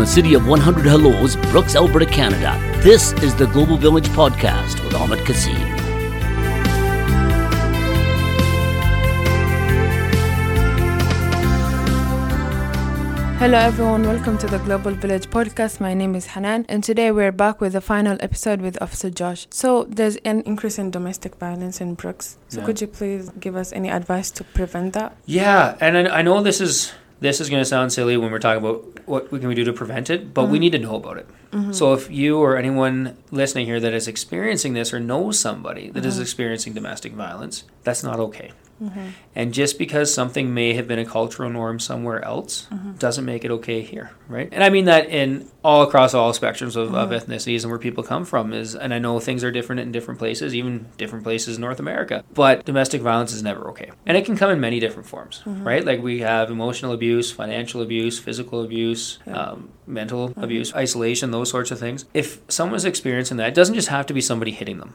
the city of 100 Hellos, Brooks, Alberta, Canada, this is the Global Village Podcast with Ahmed Kassim. Hello, everyone. Welcome to the Global Village podcast. My name is Hanan, and today we're back with the final episode with Officer Josh. So, there's an increase in domestic violence in Brooks. So, Yeah. could you please give us any advice to prevent that? Yeah, and I, I know this is this is going to sound silly when we're talking about what we can we do to prevent it, but we mm-hmm. need to know about it. Mm-hmm. So if you or anyone listening here that is experiencing this or knows somebody that is mm-hmm. experiencing domestic violence, that's not okay. Mm-hmm. And just because something may have been a cultural norm somewhere else mm-hmm. doesn't make it okay here, right? And I mean that in all across all spectrums of, of mm-hmm. ethnicities and where people come from is, and I know things are different in different places, even different places in North America, but domestic violence is never okay. And it can come in many different forms, right? Like we have emotional abuse, financial abuse, physical abuse, um, mental abuse, isolation, those sorts of things. If someone's experiencing that, it doesn't just have to be somebody hitting them,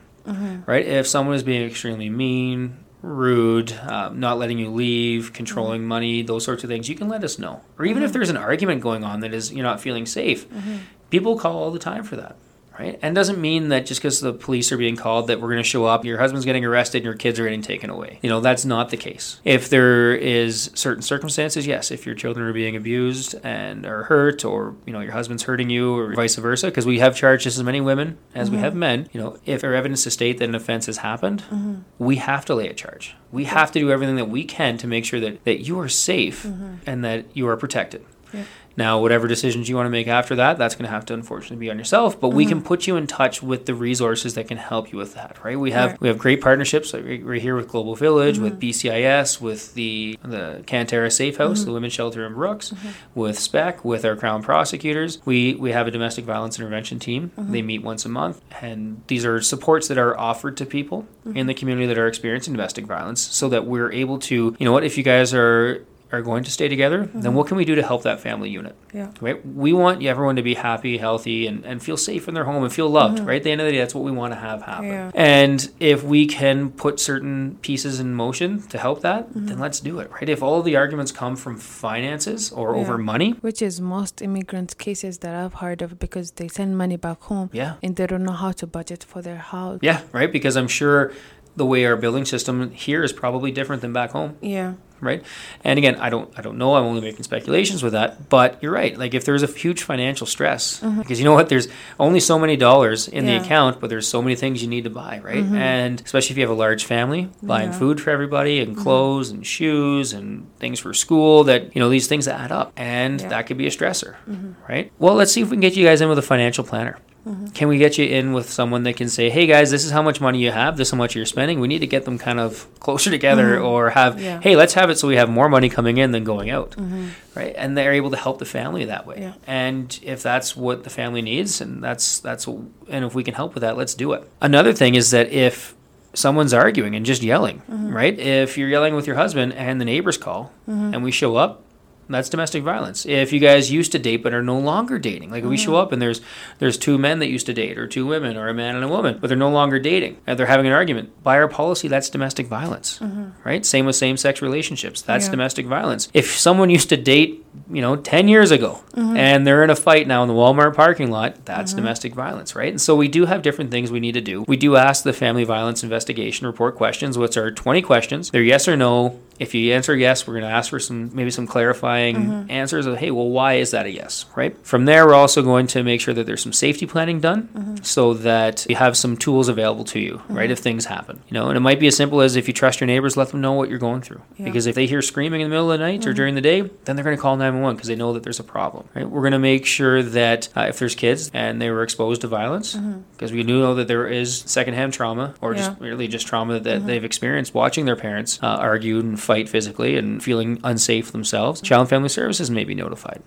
right? If someone is being extremely mean, rude, um, not letting you leave, controlling mm-hmm. money, those sorts of things, you can let us know. Or even if mm-hmm. there's an argument going on that is you're not feeling safe, mm-hmm. people call all the time for that. Right? And it doesn't mean that just because the police are being called that we're going to show up, your husband's getting arrested and your kids are getting taken away. You know, that's not the case. If there is certain circumstances, yes, if your children are being abused and are hurt or, you know, your husband's hurting you or vice versa, because we have charged just as many women as we have mm-hmm. men, you know, if our evidence to state that an offense has happened, mm-hmm. we have to lay a charge. We have to do everything that we can to make sure that, that you are safe mm-hmm. and that you are protected. Yeah. Now, whatever decisions you want to make after that, that's going to have to unfortunately be on yourself. But we can mm-hmm. put you in touch with the resources that can help you with that, right? We have Right. we have great partnerships. Like we- we're here with Global Village, with mm-hmm. BCIS, with the the Cantera Safe House, mm-hmm. the women's shelter in Brooks, with SPEC, with our Crown prosecutors. We we have a domestic violence intervention team. They meet once a month, and these are supports that are offered to people in the community that are experiencing domestic violence, so that we're able to, you know, what if you guys are are going to stay together, then mm-hmm. what can we do to help that family unit? Yeah. right? We want everyone to be happy, healthy, and, and feel safe in their home and feel loved, mm-hmm. right? At the end of the day, that's what we want to have happen. Yeah. And if we can put certain pieces in motion to help that, mm-hmm. then let's do it, right? If all of the arguments come from finances or Yeah. over money, Which is most immigrant cases that I've heard of because they send money back home yeah, and they don't know how to budget for their house. yeah, right? Because I'm sure the way our building system here is probably different than back home. Yeah. right? And again, I don't I don't know. I'm only making speculations with that. But you're right. Like if there's a huge financial stress, mm-hmm. because you know what, there's only so many dollars in the account, but there's so many things you need to buy, right? Mm-hmm. And especially if you have a large family, buying Yeah. food for everybody and mm-hmm. clothes and shoes and things for school. That you know these things add up, and Yeah. that could be a stressor, right? Well, let's see if we can get you guys in with a financial planner. Can we get you in with someone that can say, "Hey guys, this is how much money you have. This is how much you're spending. We need to get them kind of closer together, mm-hmm. or have, Yeah. hey, let's have it so we have more money coming in than going out, mm-hmm. right?" And they're able to help the family that way. Yeah. And if that's what the family needs, and that's that's what, and if we can help with that, let's do it. Another thing is that if someone's arguing and just yelling, mm-hmm. right? If you're yelling with your husband and the neighbors call, and we show up, that's domestic violence. If you guys used to date but are no longer dating, like if we show mm. up and there's there's two men that used to date, or two women, or a man and a woman, but they're no longer dating, and they're having an argument, by our policy, that's domestic violence, mm-hmm. right? Same with same-sex relationships, that's Yeah. domestic violence. If someone used to date, you know, ten years ago, mm-hmm. and they're in a fight now in the Walmart parking lot, that's mm-hmm. domestic violence, right? And so we do have different things we need to do. We do ask the family violence investigation report questions, which are 20 questions. They're yes or no. If you answer yes, we're going to ask for some maybe some clarifying mm-hmm. answers of hey, well, why is that a yes, right? From there, we're also going to make sure that there's some safety planning done mm-hmm. so that you have some tools available to you, right? Mm-hmm. If things happen, you know, and it might be as simple as if you trust your neighbors, let them know what you're going through. Yeah. Because if they hear screaming in the middle of the night or during the day, then they're going to call 911 because they know that there's a problem, right? We're going to make sure that uh, if there's kids and they were exposed to violence, because we do know that there is secondhand trauma or just really just trauma that they've experienced watching their parents uh, argue and fight physically and feeling unsafe themselves, Child and Family Services may be notified.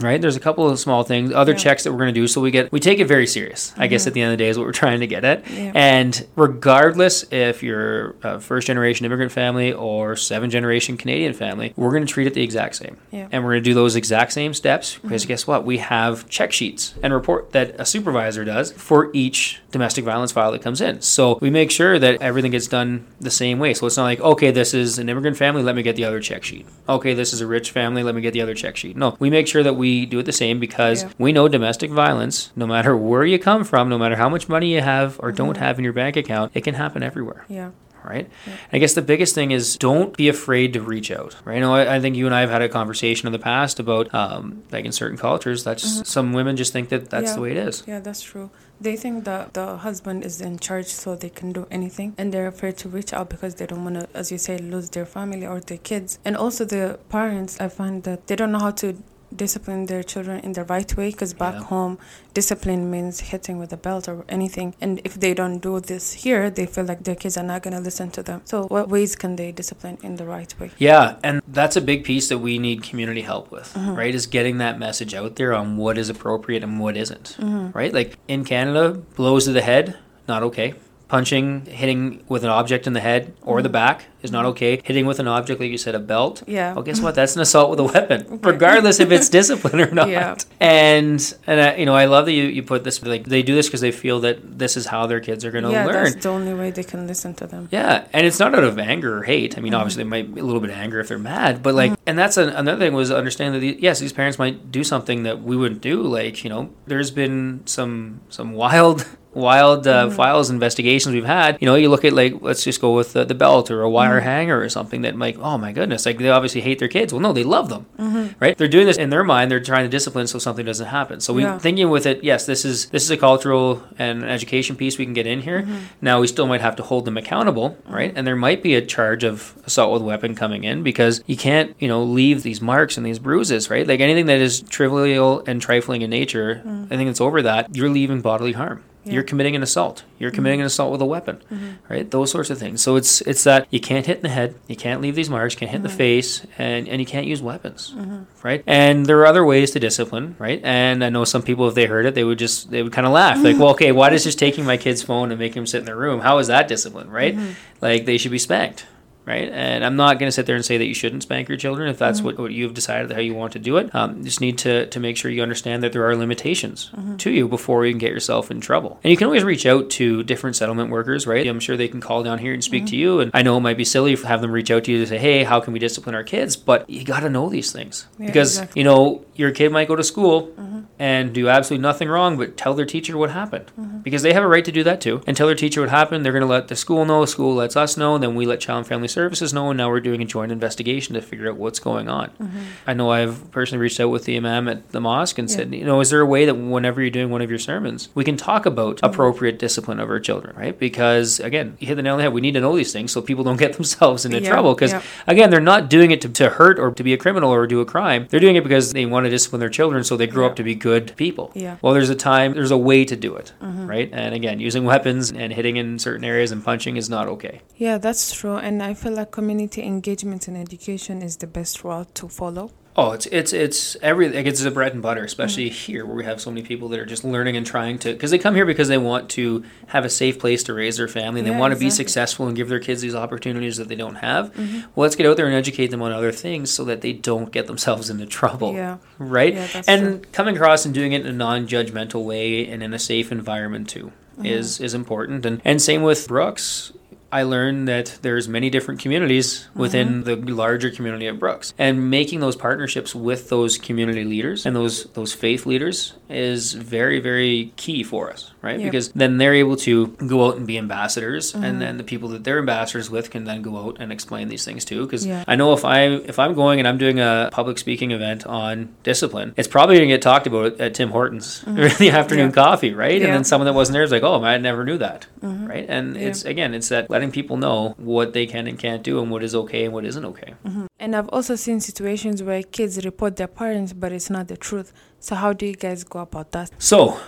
Right, there's a couple of small things, other Yeah. checks that we're going to do. So we get we take it very serious. I guess at mm-hmm. the end of the day is what we're trying to get at. Yeah. And regardless if you're a first generation immigrant family or seven generation Canadian family, we're going to treat it the exact same. Yeah. And we're going to do those exact same steps because mm-hmm. guess what? We have check sheets and report that a supervisor does for each domestic violence file that comes in. So we make sure that everything gets done the same way. So it's not like, okay, this is an immigrant family, let me get the other check sheet. Okay, this is a rich family, let me get the other check sheet. No, we make sure that we we do it the same because Yeah. we know domestic violence, no matter where you come from, no matter how much money you have or don't have in your bank account, it can happen everywhere Yeah. right? I guess the biggest thing is don't be afraid to reach out, right? You know, I, I think you and I have had a conversation in the past about, um, like in certain cultures, that's some women just think that that's Yeah. the way it is. Yeah, that's true. They think that the husband is in charge so they can do anything and they're afraid to reach out because they don't want to, as you say, lose their family or their kids. And also the parents, I find that they don't know how to discipline their children in the right way because back Yeah. home discipline means hitting with a belt or anything and if they don't do this here they feel like their kids are not going to listen to them so what ways can they discipline in the right way Yeah, and that's a big piece that we need community help with, Mm-hmm. right? Is getting that message out there on what is appropriate and what isn't, Mm-hmm. right? Like in Canada, blows to the head, not okay. Punching, hitting with an object in the head or the mm-hmm. back is not mm-hmm. okay. Hitting with an object, like you said, a belt. Mm-hmm. Yeah. Well, guess what? That's an assault with a weapon, regardless if it's discipline or not. Yeah. And and I, you know, I love that you, you put this like they do this because they feel that this is how their kids are going to yeah learn. that's the only way they can listen to them Yeah, and it's not out of anger or hate. I mean, mm-hmm. obviously, there might be a little bit of anger if they're mad, but like, and that's an, another thing was understanding that the, yes, these parents might do something that we wouldn't do. Like, you know, there's been some some wild. Wild uh, mm-hmm. files investigations we've had. You know, you look at like let's just go with the, the belt or a wire mm-hmm. hanger or something that like oh my goodness, like they obviously hate their kids. Well, no, they love them, mm-hmm. right? They're doing this in their mind. They're trying to discipline so something doesn't happen. So we Yeah. thinking with it, yes, this is this is a cultural and education piece we can get in here. Mm-hmm. Now we still might have to hold them accountable, right? And there might be a charge of assault with weapon coming in because you can't, you know, leave these marks and these bruises, right? Like anything that is trivial and trifling in nature, mm. I think it's over that, you're leaving bodily harm. Yeah. You're committing an assault. You're mm-hmm. committing an assault with a weapon, mm-hmm. right? Those sorts of things. So it's it's that you can't hit in the head, you can't leave these marks, you can't hit in the mm-hmm. face, and and you can't use weapons, right? And there are other ways to discipline, right? And I know some people, if they heard it, they would just they would kind of laugh, like, well, okay, why does just taking my kid's phone and making him sit in their room? How is that discipline, right? Like they should be spanked. Right, and I'm not going to sit there and say that you shouldn't spank your children if that's mm-hmm. what, what you've decided how you want to do it. Um, you just need to, to make sure you understand that there are limitations mm-hmm. to you before you can get yourself in trouble. And you can always reach out to different settlement workers, right? I'm sure they can call down here and speak mm-hmm. to you. And I know it might be silly to have them reach out to you to say, hey, how can we discipline our kids? But you got to know these things Yeah, because, exactly. you know, your kid might go to school and do absolutely nothing wrong, but tell their teacher what happened because they have a right to do that too. And tell their teacher what happened. They're going to let the school know. The School lets us know. And then we let Child and Family Services know. And now we're doing a joint investigation to figure out what's going on. I know I've personally reached out with the imam at the mosque and Yeah. said, you know, is there a way that whenever you're doing one of your sermons, we can talk about appropriate discipline of our children, right? Because again, you hit the nail on the head. We need to know these things so people don't get themselves into Yeah, trouble. Because yeah. again, they're not doing it to, to hurt or to be a criminal or do a crime. They're doing it because they want to discipline their children so they grow up to be good people. Yeah. Mm-hmm. Well, there's a time, there's a way to do it, right? And again, using weapons and hitting in certain areas and punching is not okay. Yeah, that's true. And I feel like community engagement in education is the best route to follow. Oh, it's it's it's every like it's the bread and butter, especially Mm. here where we have so many people that are just learning and trying to because they come here because they want to have a safe place to raise their family. and They Yeah, want to be successful and give their kids these opportunities that they don't have. Mm-hmm. Well, let's get out there and educate them on other things so that they don't get themselves into trouble. Yeah. Right. Yeah, and true. coming across and doing it in a non-judgmental way and in a safe environment too Mm-hmm. is is important. And and same with Brooks. I learned that there's many different communities within Mm-hmm. the larger community of Brooks, and making those partnerships with those community leaders and those those faith leaders is very very key for us, right? Yep. Because then they're able to go out and be ambassadors, Mm-hmm. and then the people that they're ambassadors with can then go out and explain these things too. Because Yeah. I know if I if I'm going and I'm doing a public speaking event on discipline, it's probably going to get talked about at Tim Hortons in the afternoon Mm-hmm. Yeah. coffee, right? And then someone that wasn't there is like, "Oh, I never knew that," right? And Yeah. it's again, it's that letting people know what they can and can't do and what is okay and what isn't okay. And I've also seen situations where kids report their parents, but it's not the truth. So how do you guys go about that? So,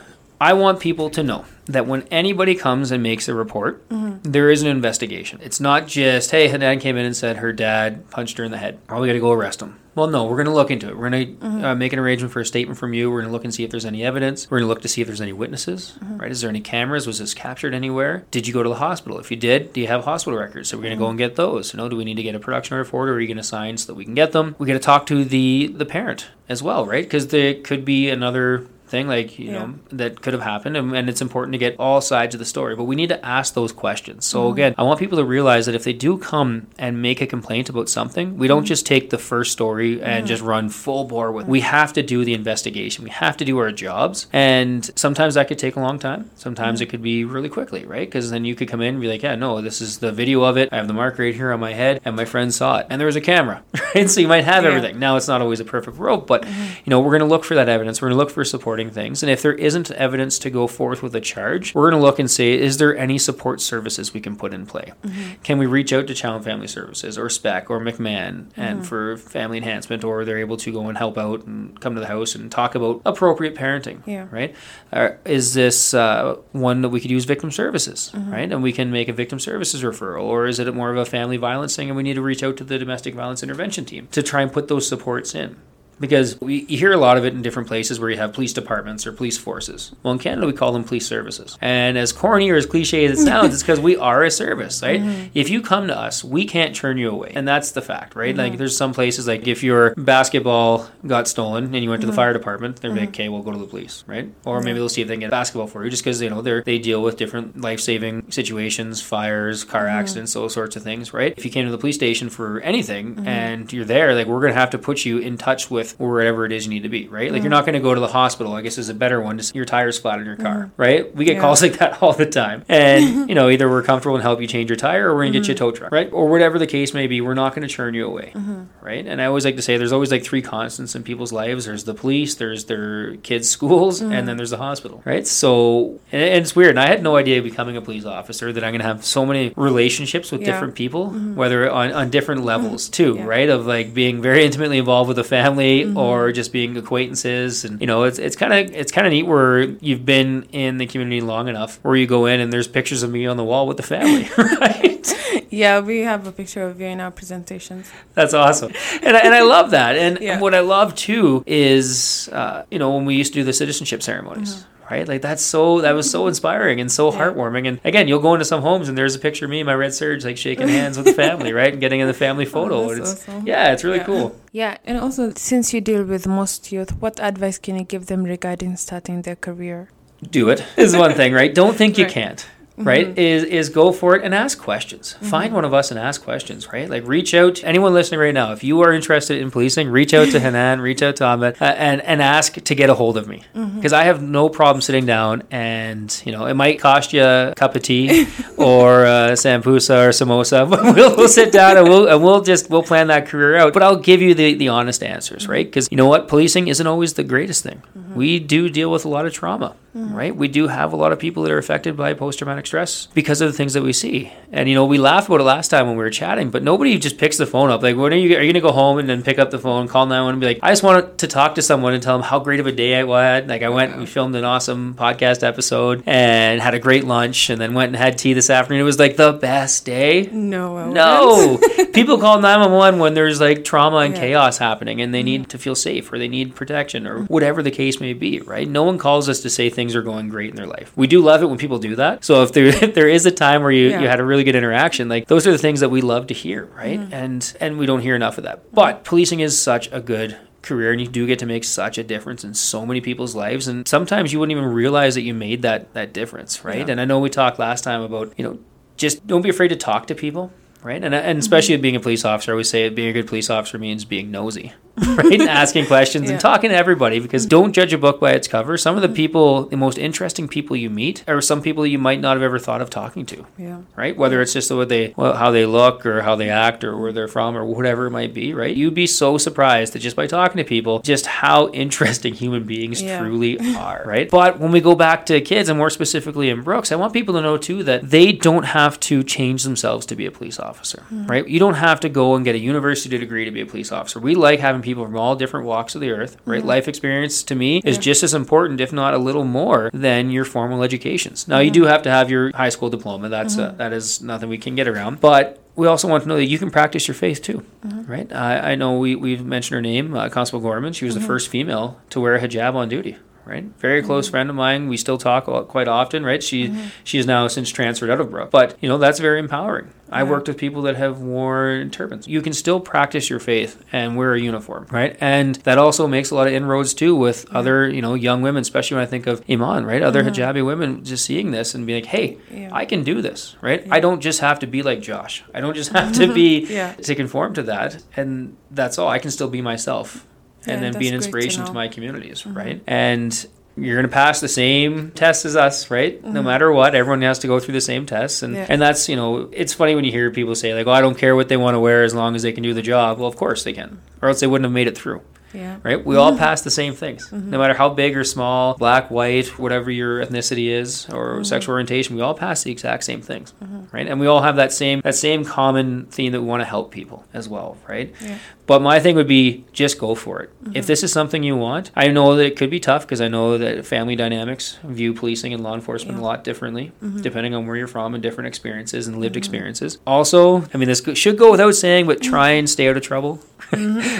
I want people to know that when anybody comes and makes a report, mm-hmm. there is an investigation. It's not just, hey, her dad came in and said her dad punched her in the head. Oh, we got to go arrest him. Well, no, we're going to look into it. We're going to mm-hmm. uh, make an arrangement for a statement from you. We're going to look and see if there's any evidence. We're going to look to see if there's any witnesses. Mm-hmm. Right? Is there any cameras? Was this captured anywhere? Did you go to the hospital? If you did, do you have hospital records? So we're going to go and get those. You know, do we need to get a production order for it, or are you going to sign so that we can get them? We got to talk to the the parent as well, right? Because there could be another thing like you Yeah. know that could have happened and, and it's important to get all sides of the story but we need to ask those questions so Mm-hmm. again i want people to realize that if they do come and make a complaint about something we Mm-hmm. don't just take the first story and just run full bore with we have to do the investigation we have to do our jobs and sometimes that could take a long time sometimes Mm-hmm. it could be really quickly right because then you could come in and be like yeah no this is the video of it i have the mark right here on my head and my friend saw it and there was a camera right so you might have Yeah. Mm-hmm. everything now it's not always a perfect world but you know we're going to look for that evidence we're going to look for supporting things and if there isn't evidence to go forth with a charge we're going to look and say is there any support services we can put in play Mm-hmm. can we reach out to child and family services or spec or mcmahon Mm-hmm. and for family enhancement or they're able to go and help out and come to the house and talk about appropriate parenting Yeah. right uh, is this uh, one that we could use victim services Mm-hmm. right and we can make a victim services referral or is it more of a family violence thing and we need to reach out to the domestic violence intervention team to try and put those supports in because we you hear a lot of it in different places where you have police departments or police forces. Well, in Canada, we call them police services. And as corny or as cliche as it sounds, it's because we are a service, right? Mm-hmm. If you come to us, we can't turn you away. And that's the fact, right? Like, mm-hmm. there's some places, like, if your basketball got stolen and you went to the mm-hmm. fire department, they're like, okay, we'll go to the police, right? Or maybe they'll see if they can get a basketball for you just because, you know, they're, they deal with different life saving situations, fires, car accidents, those sorts of things, right? If you came to the police station for anything and you're there, like, we're going to have to put you in touch with wherever it is you need to be, right? Like, you're mm. not going to go to the hospital, I guess is a better one, just your tires flat in your car, mm. right? We get Yeah. calls like that all the time. And, you know, either we're comfortable and help you change your tire or we're going to get you a mm-hmm. tow truck, right? Or whatever the case may be, we're not going to turn you away, mm-hmm. right? And I always like to say there's always like three constants in people's lives there's the police, there's their kids' schools, mm-hmm. and then there's the hospital, right? So, and, and it's weird. And I had no idea becoming a police officer that I'm going to have so many relationships with Yeah. different people, whether on, on different levels too, Yeah. right? Of like being very intimately involved with a family or just being acquaintances. And, you know, it's, it's kind of, it's kind of neat where you've been in the community long enough where you go in and there's pictures of me on the wall with the family, right? Yeah, we have a picture of you in our presentations. That's awesome, and I, and I love that. And Yeah. what I love too is, uh, you know, when we used to do the citizenship ceremonies. Mm-hmm. Right, like that's so that was so inspiring and so heartwarming. And again, you'll go into some homes and there's a picture of me and my red serge like shaking hands with the family, right, and getting in the family oh, photo. Oh, it's, awesome. Yeah, it's really Yeah. cool. Yeah, and also since you deal with most youth, what advice can you give them regarding starting their career? do it is one thing, right? Don't think you Right. can't. Right mm-hmm. is is go for it and ask questions. Mm-hmm. Find one of us and ask questions. Right, like reach out. Anyone listening right now, if you are interested in policing, reach out to Hanan, reach out to Ahmed, uh, and and ask to get a hold of me mm-hmm. because I have no problem sitting down and you know it might cost you a cup of tea or uh, sambusa or samosa, but we'll, we'll sit down and we'll and we'll just we'll plan that career out. But I'll give you the the honest answers, right? Because you know what, policing isn't always the greatest thing. We do deal with a lot of trauma, Mm-hmm. right? We do have a lot of people that are affected by post traumatic stress because of the things that we see. And you know, we laughed about it last time when we were chatting, but nobody just picks the phone up. Like, when are you are you gonna go home and then pick up the phone, call 911 and be like, I just wanted to talk to someone and tell them how great of a day I had. Like I went and we filmed an awesome podcast episode and had a great lunch and then went and had tea this afternoon. It was like the best day. No, I No, people call 911 when there's like trauma and Yeah. chaos happening and they need mm-hmm. to feel safe or they need protection or whatever the case may be, right? No one calls us to say things are going great in their life. We do love it when people do that. So if there if there is a time where you, Yeah. you had a really good interaction, like those are the things that we love to hear, right? Mm-hmm. And and we don't hear enough of that. But policing is such a good career and you do get to make such a difference in so many people's lives and sometimes you wouldn't even realize that you made that that difference right Yeah. and i know we talked last time about you know just don't be afraid to talk to people right and, and especially mm-hmm. being a police officer i always say being a good police officer means being nosy right and asking questions Yeah. and talking to everybody because mm-hmm. don't judge a book by its cover some of the mm-hmm. people the most interesting people you meet are some people you might not have ever thought of talking to Yeah. right? Whether it's just what they, well, how they look, or how they act, or where they're from, or whatever it might be, right? You'd be so surprised that just by talking to people, just how interesting human beings Yeah. truly are, right? But when we go back to kids, and more specifically in Brooks, I want people to know too that they don't have to change themselves to be a police officer, right? You don't have to go and get a university degree to be a police officer. We like having people from all different walks of the earth, right? Mm-hmm. Life experience to me is Yeah. just as important, if not a little more, than your formal educations. Now, you mm-hmm. do have to have your high school diploma. That's uh, mm-hmm. that is nothing we can get around. But we also want to know that you can practice your faith too, right? I, I know we we've mentioned her name, uh, Constable Gorman. She was the first female to wear a hijab on duty. Right? Very close Mm-hmm. friend of mine. We still talk a lot- quite often, right? She she is now since transferred out of Brook, but you know that's very empowering. I Yeah. worked with people that have worn turbans. You can still practice your faith and wear a uniform, right? And that also makes a lot of inroads too with other you know young women, especially when I think of Iman, right? Other hijabi women just seeing this and being like, hey, Mm-hmm. Yeah. I can do this, right? I don't just have to be like Josh. I don't just have to be Yeah. to conform to that, and that's all. I can still be myself, Yeah, and then be an great to inspiration to, my communities, mm-hmm. right? And you're going to pass the same tests as us, right? No mm-hmm. matter what, everyone has to go through the same tests, and Yeah. and that's you know, it's funny when you hear people say like, "Oh, I don't care what they want to wear as long as they can do the job." Well, of course they can, or else they wouldn't have made it through Yeah. right? We all mm-hmm. pass the same things, no mm-hmm. matter how big or small, black, white, whatever your ethnicity is or mm-hmm. sexual orientation. We all pass the exact same things, right? And we all have that same that same common theme that we want to help people as well, right? Yeah. But my thing would be just go for it. If this is something you want, I know that it could be tough because I know that family dynamics view policing and law enforcement a lot differently, depending on where you're from and different experiences and lived experiences. Also, I mean, this should go without saying, but try and stay out of trouble.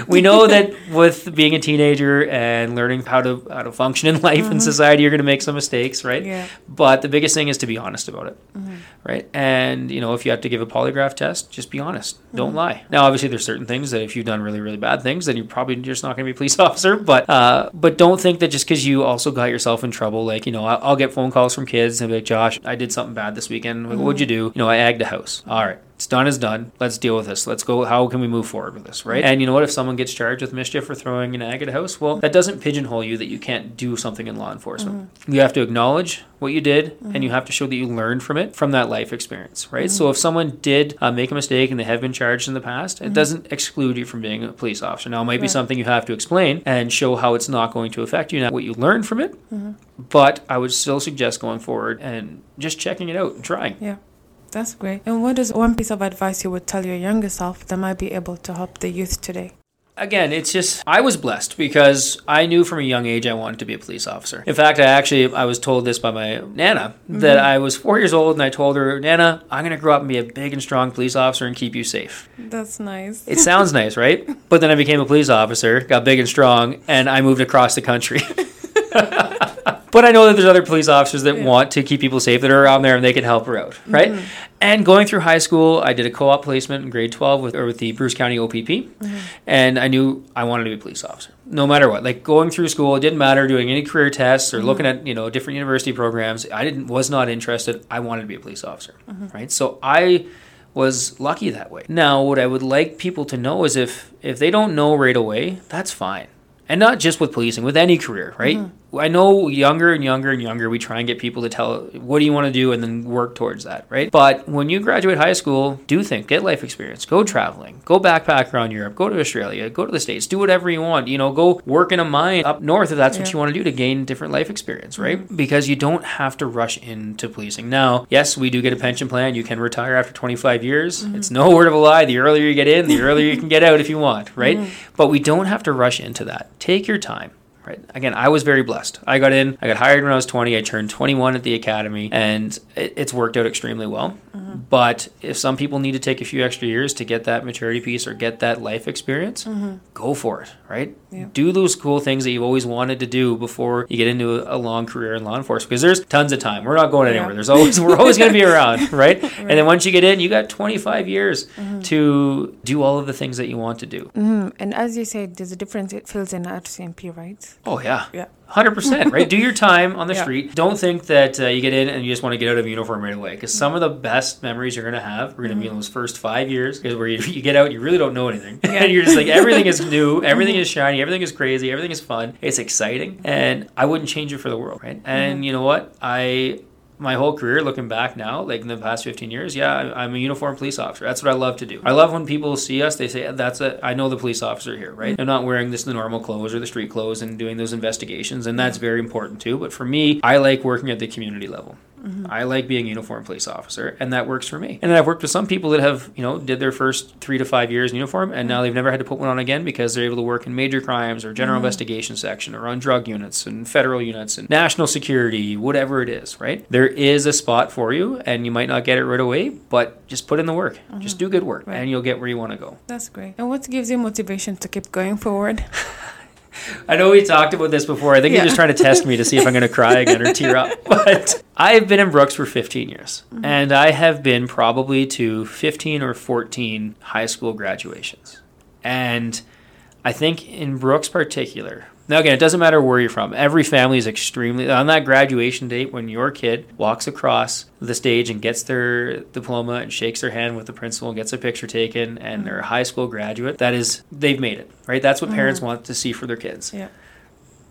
we know that with being a teenager and learning how to how to function in life and mm-hmm. society, you're going to make some mistakes, right? Yeah. But the biggest thing is to be honest about it, mm-hmm. right? And you know, if you have to give a polygraph test, just be honest. Don't mm-hmm. lie. Now, obviously, there's certain things that if you've done really really bad things, then you're probably just not going to be a police officer. But uh, but don't think that just because you also got yourself in trouble, like you know, I'll, I'll get phone calls from kids and be like, Josh, I did something bad this weekend. Like, What'd you do? You know, I agged a house. All right. It's done is done. Let's deal with this. Let's go. How can we move forward with this, right? And you know what? If someone gets charged with mischief for throwing an egg at a house, well, that doesn't pigeonhole you that you can't do something in law enforcement. Mm-hmm. You have to acknowledge what you did, and mm-hmm. you have to show that you learned from it from that life experience, right? So mm-hmm. if someone did uh, make a mistake and they have been charged in the past, it doesn't exclude you from being a police officer. Now, it might be Right. something you have to explain and show how it's not going to affect you, now what you learned from it. But I would still suggest going forward and just checking it out and trying. Yeah. That's great. And what is one piece of advice you would tell your younger self that might be able to help the youth today? again, it's just I was blessed because I knew from a young age I wanted to be a police officer. In fact, I actually I was told this by my nana that mm-hmm. I was four years old and I told her, Nana, I'm gonna grow up and be a big and strong police officer and keep you safe. That's nice. It sounds nice, right? But then I became a police officer, got big and strong, and I moved across the country. but I know that there's other police officers that Yeah. want to keep people safe that are around there and they can help her out, right? Mm-hmm. And going through high school, I did a co-op placement in grade 12 with or with the Bruce County OPP, mm-hmm. and I knew I wanted to be a police officer. No matter what, like going through school, it didn't matter doing any career tests or mm-hmm. looking at you know different university programs. I didn't was not interested. I wanted to be a police officer, right? So I was lucky that way. Now, what I would like people to know is if if they don't know right away, that's fine. And not just with policing, with any career, right? I know younger and younger and younger, we try and get people to tell, what do you want to do, and then work towards that, right? But when you graduate high school, do think, get life experience, go traveling, go backpack around Europe, go to Australia, go to the States, do whatever you want, you know, go work in a mine up north if that's what you want to do to gain different life experience, right? Mm-hmm. Because you don't have to rush into policing. Now, yes, we do get a pension plan. You can retire after 25 years. Mm-hmm. It's no word of a lie. The earlier you get in, the earlier you can get out if you want, right? Mm-hmm. But we don't have to rush into that. Take your time. Right. Again, I was very blessed. I got in. I got hired when I was 20. I turned 21 at the academy, and it, it's worked out extremely well. Mm-hmm. But if some people need to take a few extra years to get that maturity piece or get that life experience, mm-hmm. go for it. Right. Yeah. Do those cool things that you've always wanted to do before you get into a, a long career in law enforcement. Because there's tons of time. We're not going anywhere. Yeah. There's always we're always going to be around. Right? And then once you get in, you got 25 years mm-hmm. to do all of the things that you want to do. Mm, and as you said, there's a difference it fills in RCMP, right? Oh yeah. Yeah. Hundred percent, right? Do your time on the Yeah. street. Don't think that uh, you get in and you just want to get out of uniform right away. Because some of the best memories you're going to have are going to be in mm-hmm. those first five years, where you, you get out, you really don't know anything, Yeah. and you're just like everything is new, everything mm-hmm. is shiny, everything is crazy, everything is fun, it's exciting, and I wouldn't change it for the world, right? And mm-hmm. you know what? I my whole career looking back now like in the past 15 years yeah i'm a uniformed police officer. That's what i love to do. I love when people see us they say that's a i know the police officer here right? I'm not wearing this the normal clothes or the street clothes and doing those investigations and that's very important too but for me i like working at the community level Mm-hmm. I like being a uniformed police officer, and that works for me. And I've worked with some people that have, you know, did their first three to five years in uniform, and mm-hmm. now they've never had to put one on again because they're able to work in major crimes or general mm-hmm. investigation section or on drug units and federal units and national security, whatever it is, right? There is a spot for you, and you might not get it right away, but just put in the work. Just do good work, Right. and you'll get where you want to go. That's great. And what gives you motivation to keep going forward? I know we talked about this before. I think Yeah. you're just trying to test me to see if I'm going to cry again or tear up. But I've been in Brooks for 15 years, Mm-hmm. and I have been probably to 15 or 14 high school graduations. And I think in Brooks particular, now again, it doesn't matter where you're from. Every family is extremely on that graduation date when your kid walks across the stage and gets their diploma and shakes their hand with the principal and gets a picture taken and they're a high school graduate. That is they've made it, right? That's what parents mm-hmm. want to see for their kids Yeah.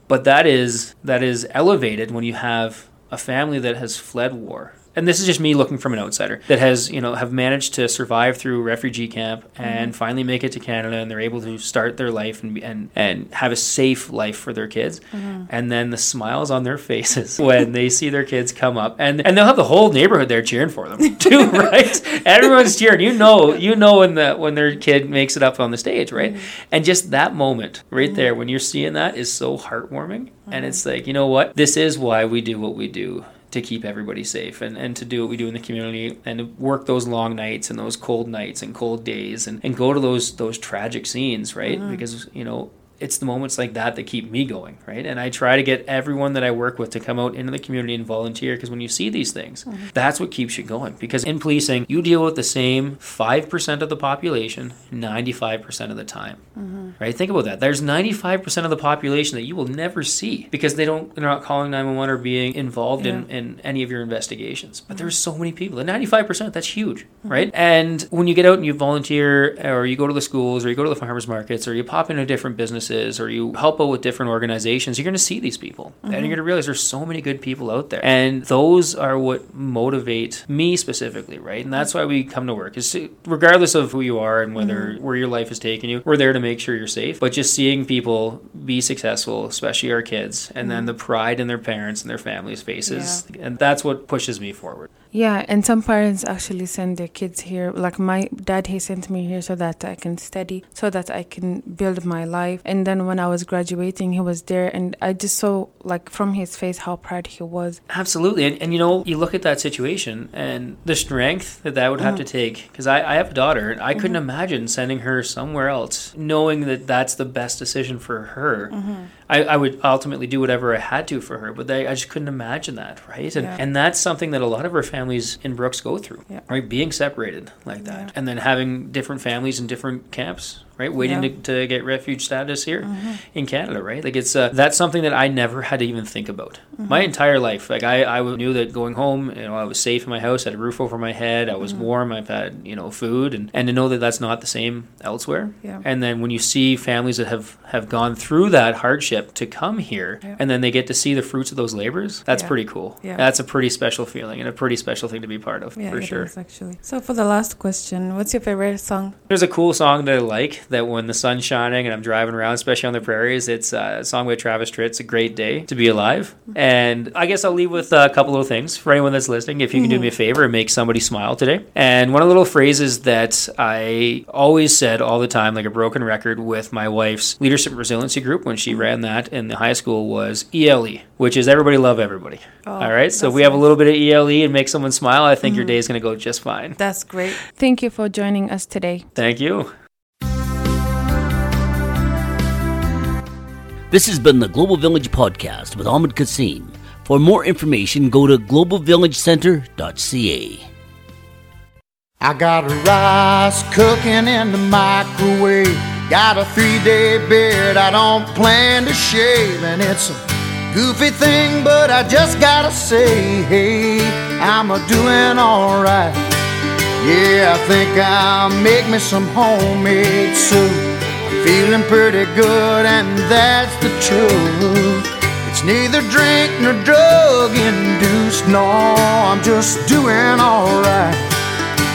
but that is that is elevated when you have a family that has fled war and this is just me looking from an outsider that has you know have managed to survive through refugee camp mm-hmm. and finally make it to Canada and they're able to start their life and and and have a safe life for their kids. Mm-hmm. And then the smiles on their faces when they see their kids come up. And and they'll have the whole neighborhood there cheering for them too right? Everyone's cheering. You know you know when the when their kid makes it up on the stage right? Mm-hmm. And just that moment right there when you're seeing that is so heartwarming. And it's like you know what? This is why we do what we do to keep everybody safe and, and to do what we do in the community and work those long nights and those cold nights and cold days and, and go to those those tragic scenes right? Uh-huh. Because you know it's the moments like that that keep me going right? And i try to get everyone that i work with to come out into the community and volunteer because when you see these things mm-hmm. that's what keeps you going. Because in policing you deal with the same 5% of the population 95% of the time mm-hmm. right? Think about that. There's 95% of the population that you will never see because they don't they're not calling 911 or being involved in, in any of your investigations. But there's mm-hmm. so many people and 95% that's huge right? And when you get out and you volunteer or you go to the schools or you go to the farmers markets or you pop into different businesses or you help out with different organizations you're going to see these people. And you're mm-hmm. going to realize there's so many good people out there. And those are what motivate me specifically right? And that's mm-hmm. why we come to work. Is regardless of who you are and whether mm-hmm. where your life has taken you we're there to make sure you're safe. But just seeing people be successful especially our kids and then the pride in their parents and their families faces and that's what pushes me forward Yeah, and some parents actually send their kids here. Like my dad, he sent me here so that I can study, so that I can build my life. And then when I was graduating, he was there, and I just saw, like, from his face how proud he was. Absolutely. And, and you know, you look at that situation and the strength that that would have to mm-hmm. take. Because I, I have a daughter and I couldn't mm-hmm. imagine sending her somewhere else, knowing that that's the best decision for her. Mm-hmm. I, I would ultimately do whatever I had to for her, but they, I just couldn't imagine that, right? And, Yeah. and that's something that a lot of our families in Brooks go through, Yeah. right? Being separated like that. And then having different families in different camps. Right, waiting Yeah. Mm-hmm. to, to get refuge status here in Canada, right? Like it's uh, that's something that I never had to even think about Mm-hmm. my entire life. Like I, I knew that going home, you know, I was safe in my house, I had a roof over my head, I was Mm-hmm. warm, I've had you know food, and, and to know that that's not the same elsewhere. Yeah. And then when you see families that have have gone through that hardship to come here, Yeah. and then they get to see the fruits of those labors, that's pretty cool. Yeah. That's a pretty special feeling and a pretty special thing to be part of Yeah, for sure. is actually. So for the last question, what's your favorite song? There's a cool song that I like that when the sun's shining and I'm driving around, especially on the prairies, it's uh, a song by Travis Tritt. It's a great day to be alive. And I guess I'll leave with a couple little things for anyone that's listening. If you can do me a favor and make somebody smile today. And one of the little phrases that I always said all the time, like a broken record with my wife's leadership resiliency group when she ran that in the high school was ELE, which is everybody love everybody. Oh, all right. So if we have a little bit of ELE and make someone smile, I think your day is going to go just fine. That's great. Thank you for joining us today. Thank you. This has been the Global Village Podcast with Ahmed Kassim. For more information, go to globalvillagecenter.ca. I got a rice cooking in the microwave. Got a three day beard I don't plan to shave. And it's a goofy thing, but I just gotta say, hey, I'm a doing alright. Yeah, I think I'll make me some homemade soup. Feeling pretty good, and that's the truth. It's neither drink nor drug induced, no, I'm just doing alright.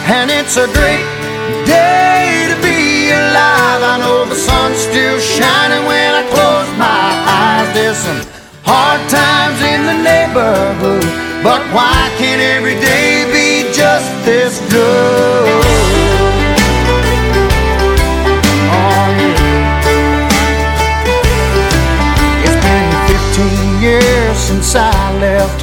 And it's a great day to be alive. I know the sun's still shining when I close my eyes. There's some hard times in the neighborhood, but why can't every day be just this good?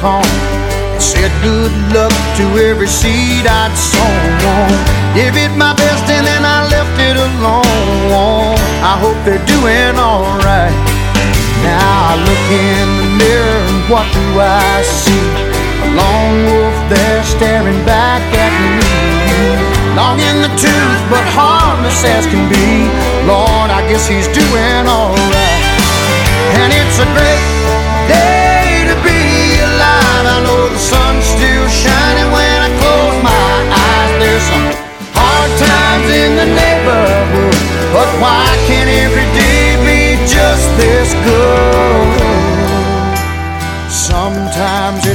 And Said good luck to every seed I'd sown. Gave it my best and then I left it alone. I hope they're doing alright. Now I look in the mirror and what do I see? A lone wolf there staring back at me. Long in the tooth, but harmless as can be. Lord, I guess he's doing alright.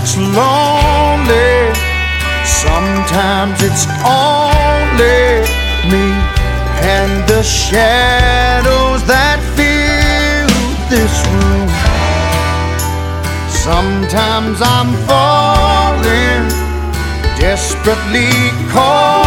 It's lonely, sometimes it's only me and the shadows that fill this room. Sometimes I'm falling, desperately calling,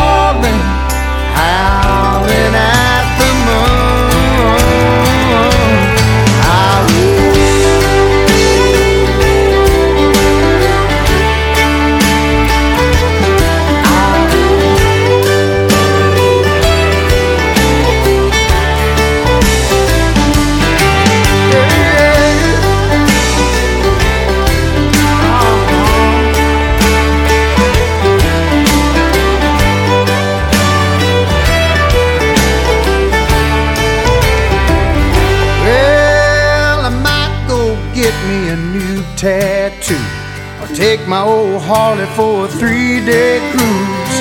Harley for a three day cruise.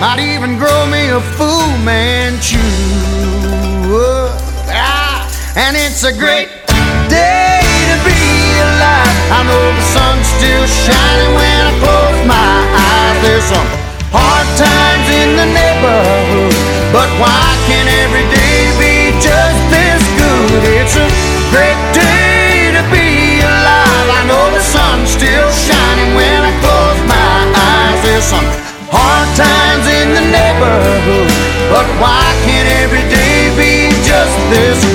Might even grow me a Fu Manchu. Ah, and it's a great day to be alive. I know the sun's still shining when I close my eyes. There's some hard times in the neighborhood, but why can't every day be just but why can't every day be just this?